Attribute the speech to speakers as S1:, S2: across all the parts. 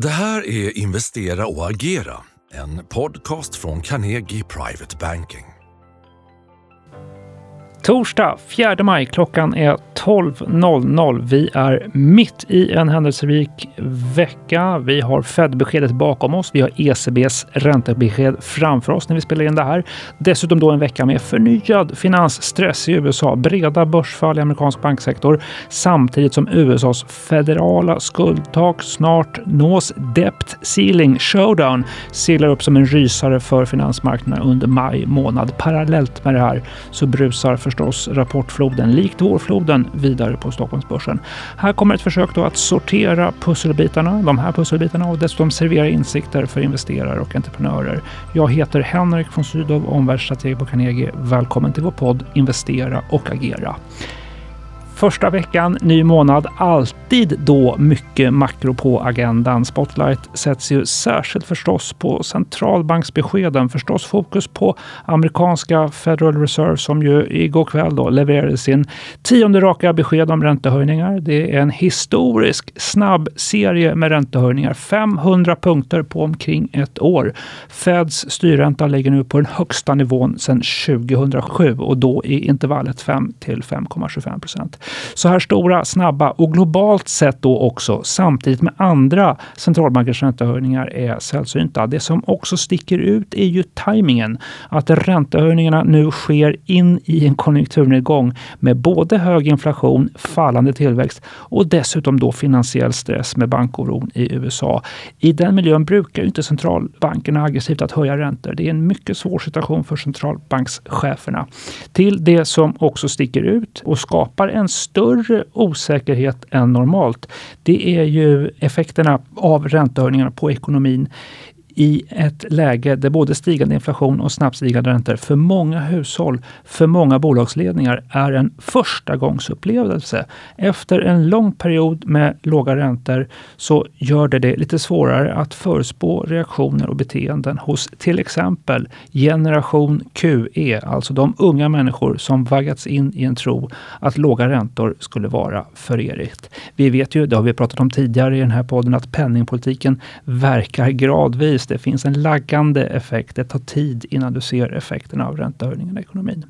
S1: Det här är Investera och agera, en podcast från Carnegie Private Banking.
S2: Torsdag 4 maj, klockan är 12.00. Vi är mitt i en händelserik vecka. Vi har Fed-beskedet bakom oss. Vi har ECBs räntebesked framför oss när vi spelar in det här. Dessutom då en vecka med förnyad finansstress i USA, breda börsfall i amerikansk banksektor samtidigt som USAs federala skuldtak snart nås. Debt ceiling showdown seglar upp som en rysare för finansmarknaderna under maj månad. Parallellt med det här så brusar förstås rapportfloden likt vårfloden vidare på Stockholmsbörsen. Här kommer ett försök då att sortera pusselbitarna, de här pusselbitarna och dessutom servera insikter för investerare och entreprenörer. Jag heter Henrik von Sydow, omvärldsstrateg på Carnegie. Välkommen till vår podd Investera och agera. Första veckan, ny månad, alltid då mycket makro på agendan. Spotlight sätts ju särskilt förstås på centralbanksbeskeden. Förstås fokus på amerikanska Federal Reserve som ju igår kväll då levererade sin tionde raka besked om räntehöjningar. Det är en historisk snabb serie med räntehöjningar. 500 punkter på omkring ett år. Feds styrränta ligger nu på den högsta nivån sedan 2007 och då i intervallet 5 till 5,25 procent. Så här stora, snabba och globalt sett då också samtidigt med andra centralbankers räntehöjningar är sällsynta. Det som också sticker ut är ju tajmingen. Att räntehöjningarna nu sker in i en konjunkturnedgång med både hög inflation, fallande tillväxt och dessutom då finansiell stress med bankoron i USA. I den miljön brukar ju inte centralbankerna aggressivt att höja räntor. Det är en mycket svår situation för centralbankscheferna. Till det som också sticker ut och skapar en större osäkerhet än normalt, det är ju effekterna av räntehöjningarna på ekonomin i ett läge där både stigande inflation och snabbt stigande räntor för många hushåll, för många bolagsledningar är en förstagångsupplevelse. Efter en lång period med låga räntor så gör det det lite svårare att förutspå reaktioner och beteenden hos till exempel generation QE, alltså de unga människor som vaggats in i en tro att låga räntor skulle vara för evigt. Vi vet ju, det har vi pratat om tidigare i den här podden, att penningpolitiken verkar gradvis det finns en laggande effekt. Det tar tid innan du ser effekterna av räntehöjningen i ekonomin.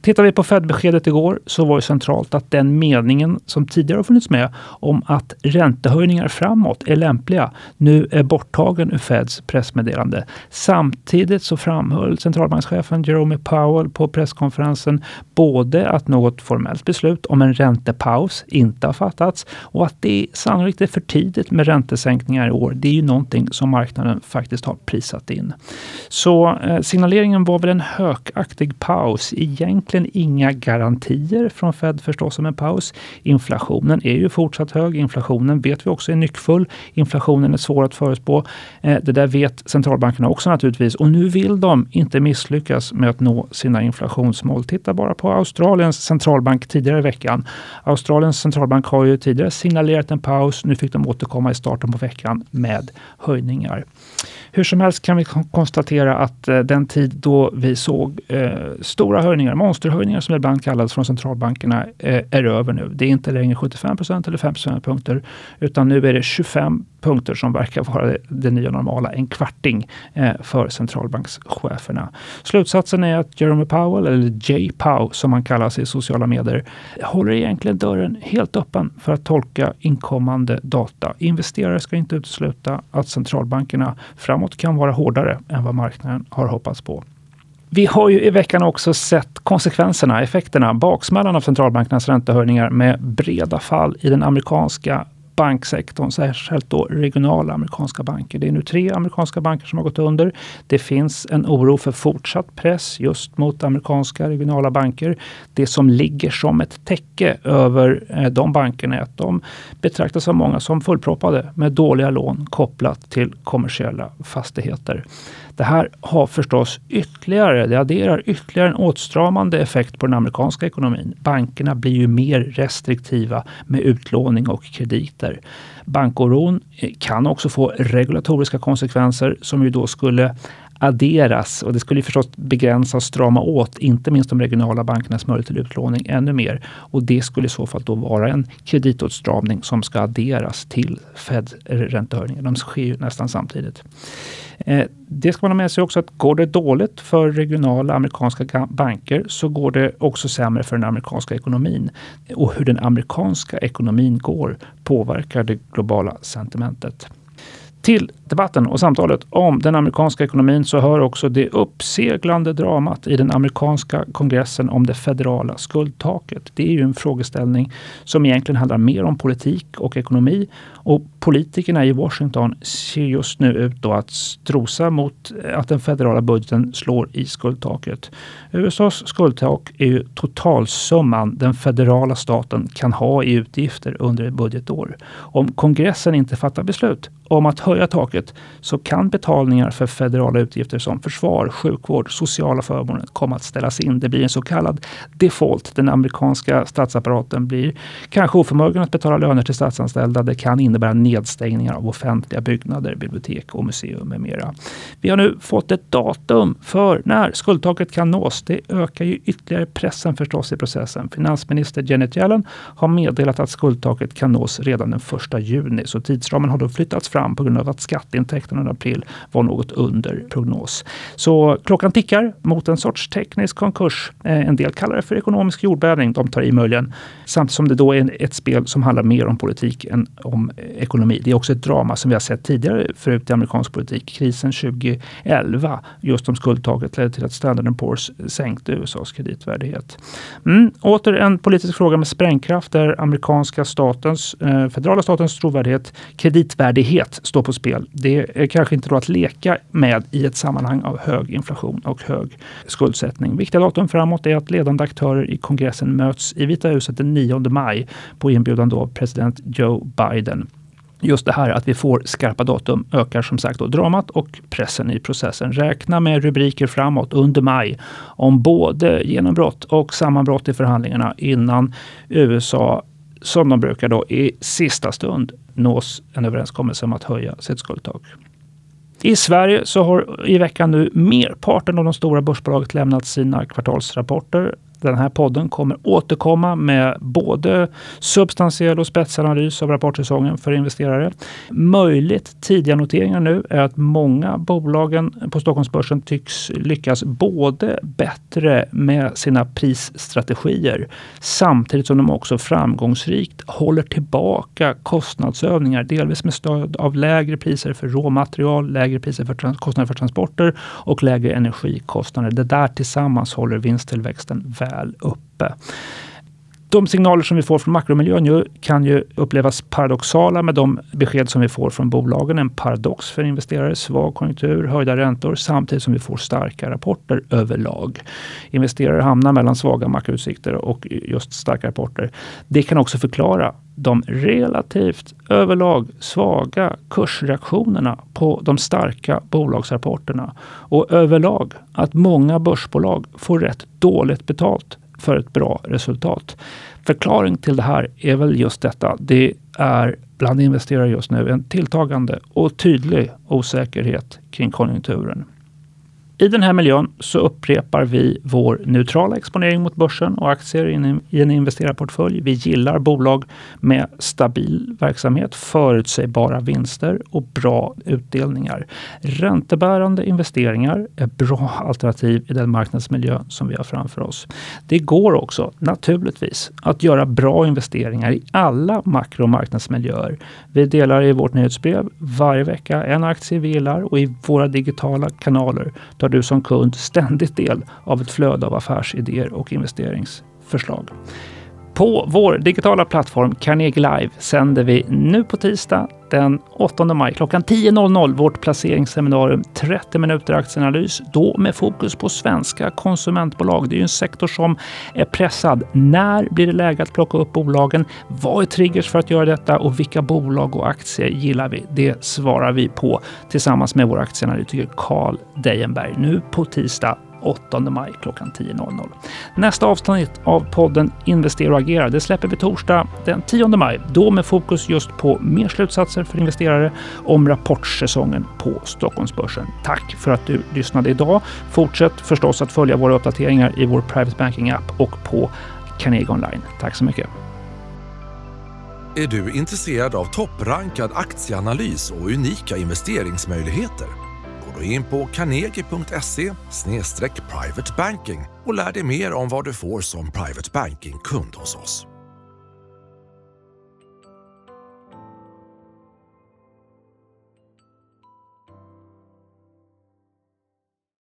S2: Tittar vi på Fed-beskedet igår så var det centralt att den meningen som tidigare har funnits med om att räntehöjningar framåt är lämpliga nu är borttagen ur Feds pressmeddelande. Samtidigt så framhöll centralbankschefen Jerome Powell på presskonferensen både att något formellt beslut om en räntepaus inte har fattats och att det sannolikt är för tidigt med räntesänkningar i år. Det är ju någonting som marknaden faktiskt faktiskt har prisat in. Så eh, signaleringen var väl en hökaktig paus. Egentligen inga garantier från Fed förstås om en paus. Inflationen är ju fortsatt hög. Inflationen vet vi också är nyckfull. Inflationen är svår att förutspå. Eh, det där vet centralbankerna också naturligtvis. Och nu vill de inte misslyckas med att nå sina inflationsmål. Titta bara på Australiens centralbank tidigare i veckan. Australiens centralbank har ju tidigare signalerat en paus. Nu fick de återkomma i starten på veckan med höjningar. Hur som helst kan vi konstatera att eh, den tid då vi såg eh, stora höjningar, monsterhöjningar som ibland kallas från centralbankerna, eh, är över nu. Det är inte längre 75% eller 5 punkter, utan nu är det 25 punkter som verkar vara det nya normala, en kvarting eh, för centralbankscheferna. Slutsatsen är att Jeremy Powell, eller J. Powell som han kallas i sociala medier, håller egentligen dörren helt öppen för att tolka inkommande data. Investerare ska inte utesluta att centralbankerna framåt kan vara hårdare än vad marknaden har hoppats på. Vi har ju i veckan också sett konsekvenserna, effekterna, baksmällan av centralbankernas räntehöjningar med breda fall i den amerikanska banksektorn, särskilt då regionala amerikanska banker. Det är nu tre amerikanska banker som har gått under. Det finns en oro för fortsatt press just mot amerikanska regionala banker. Det som ligger som ett täcke över eh, de bankerna är att de betraktas av många som fullproppade med dåliga lån kopplat till kommersiella fastigheter. Det här har förstås ytterligare, det adderar ytterligare en åtstramande effekt på den amerikanska ekonomin. Bankerna blir ju mer restriktiva med utlåning och krediter. Bankoron kan också få regulatoriska konsekvenser som ju då skulle adderas och det skulle förstås begränsa och strama åt, inte minst de regionala bankernas möjlighet till utlåning ännu mer. Och det skulle i så fall då vara en kreditåtstramning som ska adderas till Fed räntehöjningar. De sker ju nästan samtidigt. Eh, det ska man ha med sig också att går det dåligt för regionala amerikanska banker så går det också sämre för den amerikanska ekonomin. Och hur den amerikanska ekonomin går påverkar det globala sentimentet. Till debatten och samtalet om den amerikanska ekonomin så hör också det uppseglande dramat i den amerikanska kongressen om det federala skuldtaket. Det är ju en frågeställning som egentligen handlar mer om politik och ekonomi. Och politikerna i Washington ser just nu ut då att strosa mot eh, att den federala budgeten slår i skuldtaket. USAs skuldtak är ju totalsumman den federala staten kan ha i utgifter under ett budgetår. Om kongressen inte fattar beslut om att höja taket så kan betalningar för federala utgifter som försvar, sjukvård, sociala förmåner komma att ställas in. Det blir en så kallad default. Den amerikanska statsapparaten blir kanske oförmögen att betala löner till statsanställda. Det kan innebära nedstängningar av offentliga byggnader, bibliotek och museum med mera. Vi har nu fått ett datum för när skuldtaket kan nås. Det ökar ju ytterligare pressen förstås i processen. Finansminister Janet Yellen har meddelat att skuldtaket kan nås redan den 1 juni, så tidsramen har då flyttats fram på grund av att skatteintäkterna under april var något under prognos. Så klockan tickar mot en sorts teknisk konkurs. Eh, en del kallar det för ekonomisk jordbävning. De tar i möjligen. Samtidigt som det då är ett spel som handlar mer om politik än om eh, ekonomi. Det är också ett drama som vi har sett tidigare förut i amerikansk politik. Krisen 2011, just om skuldtaget, ledde till att Standard Poor's sänkte USAs kreditvärdighet. Mm, åter en politisk fråga med sprängkraft där amerikanska statens, eh, federala statens trovärdighet, kreditvärdighet frihet står på spel. Det är kanske inte då att leka med i ett sammanhang av hög inflation och hög skuldsättning. Viktiga datum framåt är att ledande aktörer i kongressen möts i Vita huset den 9 maj på inbjudan av president Joe Biden just det här att vi får skarpa datum ökar som sagt då dramat och pressen i processen. Räkna med rubriker framåt under maj om både genombrott och sammanbrott i förhandlingarna innan USA, som de brukar då, i sista stund nås en överenskommelse om att höja sitt skuldtak. I Sverige så har i veckan nu merparten av de stora börsbolagen lämnat sina kvartalsrapporter. Den här podden kommer återkomma med både substantiell och spetsanalys av rapportsäsongen för investerare. Möjligt tidiga noteringar nu är att många bolagen på Stockholmsbörsen tycks lyckas både bättre med sina prisstrategier samtidigt som de också framgångsrikt håller tillbaka kostnadsövningar, delvis med stöd av lägre priser för råmaterial, lägre priser för kostnader för transporter och lägre energikostnader. Det där tillsammans håller vinsttillväxten väl väl uppe. De signaler som vi får från makromiljön kan ju upplevas paradoxala med de besked som vi får från bolagen. En paradox för investerare, svag konjunktur, höjda räntor samtidigt som vi får starka rapporter överlag. Investerare hamnar mellan svaga makroutsikter och just starka rapporter. Det kan också förklara de relativt överlag svaga kursreaktionerna på de starka bolagsrapporterna och överlag att många börsbolag får rätt dåligt betalt för ett bra resultat. Förklaring till det här är väl just detta. Det är bland investerare just nu en tilltagande och tydlig osäkerhet kring konjunkturen. I den här miljön så upprepar vi vår neutrala exponering mot börsen och aktier i en investerarportfölj. Vi gillar bolag med stabil verksamhet, förutsägbara vinster och bra utdelningar. Räntebärande investeringar är bra alternativ i den marknadsmiljö som vi har framför oss. Det går också naturligtvis att göra bra investeringar i alla makro och marknadsmiljöer. Vi delar i vårt nyhetsbrev varje vecka en aktie vi gillar och i våra digitala kanaler tar du som kund ständigt del av ett flöde av affärsidéer och investeringsförslag. På vår digitala plattform Carnegie Live sänder vi nu på tisdag den 8 maj klockan 10.00 vårt placeringsseminarium 30 minuter aktieanalys. Då med fokus på svenska konsumentbolag. Det är ju en sektor som är pressad. När blir det läge att plocka upp bolagen? Vad är triggers för att göra detta och vilka bolag och aktier gillar vi? Det svarar vi på tillsammans med vår aktieanalytiker Carl Dejenberg nu på tisdag 8 maj klockan 10.00. Nästa avsnitt av podden Investera och agera det släpper vi torsdag den 10 maj. Då med fokus just på mer slutsatser för investerare om rapportsäsongen på Stockholmsbörsen. Tack för att du lyssnade idag. Fortsätt förstås att följa våra uppdateringar i vår Private Banking-app och på Carnegie Online. Tack så mycket.
S1: Är du intresserad av topprankad aktieanalys och unika investeringsmöjligheter? Gå in på carnegie.se privatebanking och lär dig mer om vad du får som private banking-kund hos oss.